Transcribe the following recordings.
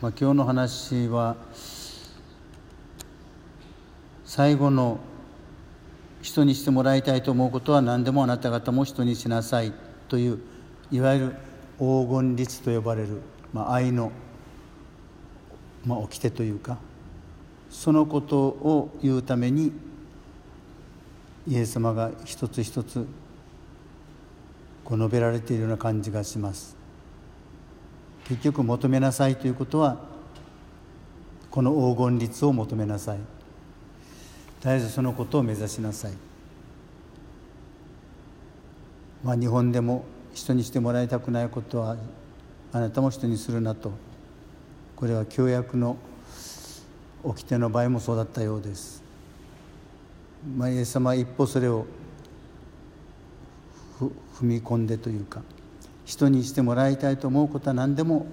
まあ、今日の話は最後の人にしてもらいたいと思うことは何でもあなた方も人にしなさいといういわゆる黄金律と呼ばれる、まあ、愛の、まあ、掟というかそのことを言うためにイエス様が一つ一つこう述べられているような感じがします。結局求めなさいということはこの黄金律を求めなさい。絶えずそのことを目指しなさい。まあ日本でも人にしてもらいたくないことはあなたも人にするなと。これは教約の掟の場合もそうだったようです、まあ、イエス様は一歩それを踏み込んでというか。人にしてもらいたいと思うことは何でも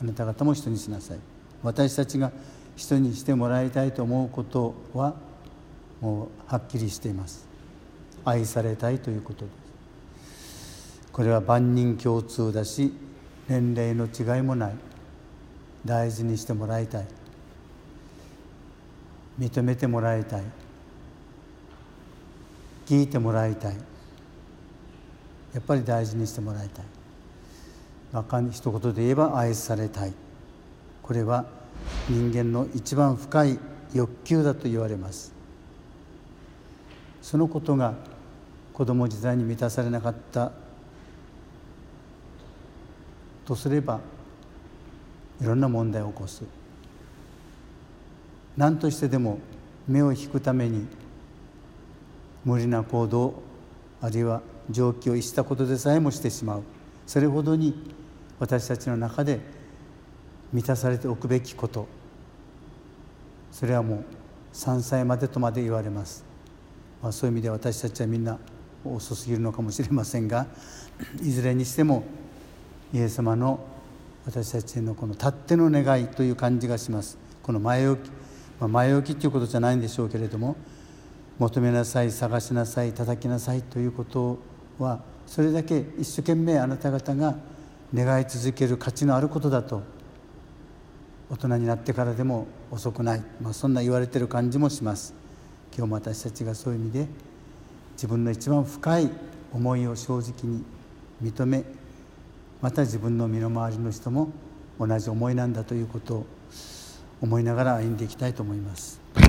あなた方も人にしなさい。私たちが人にしてもらいたいと思うことはもうはっきりしています。愛されたいということです。これは万人共通だし年齢の違いもない。大事にしてもらいたい。認めてもらいたい。聞いてもらいたい。やっぱり大事にしてもらいたい。一言で言えば愛されたい。これは人間の一番深い欲求だと言われます。そのことが子供時代に満たされなかったとすればいろんな問題を起こす。何としてでも目を引くために無理な行動あるいは常軌を逸したことでさえもしてしまう。それほどに私たちの中で満たされておくべきこと。それはもう3歳までとまで言われます、まあ、そういう意味で私たちはみんな遅すぎるのかもしれませんがいずれにしてもイエス様の私たちのこのたっての願いという感じがします。この前置き、まあ、前置きということじゃないんでしょうけれども求めなさい探しなさい叩きなさいということはそれだけ一生懸命あなた方が願い続ける価値のあることだと大人になってからでも遅くない、まあ、そんな言われてる感じもします今日も私たちがそういう意味で自分の一番深い思いを正直に認めまた自分の身の回りの人も同じ思いなんだということを思いながら歩んでいきたいと思います。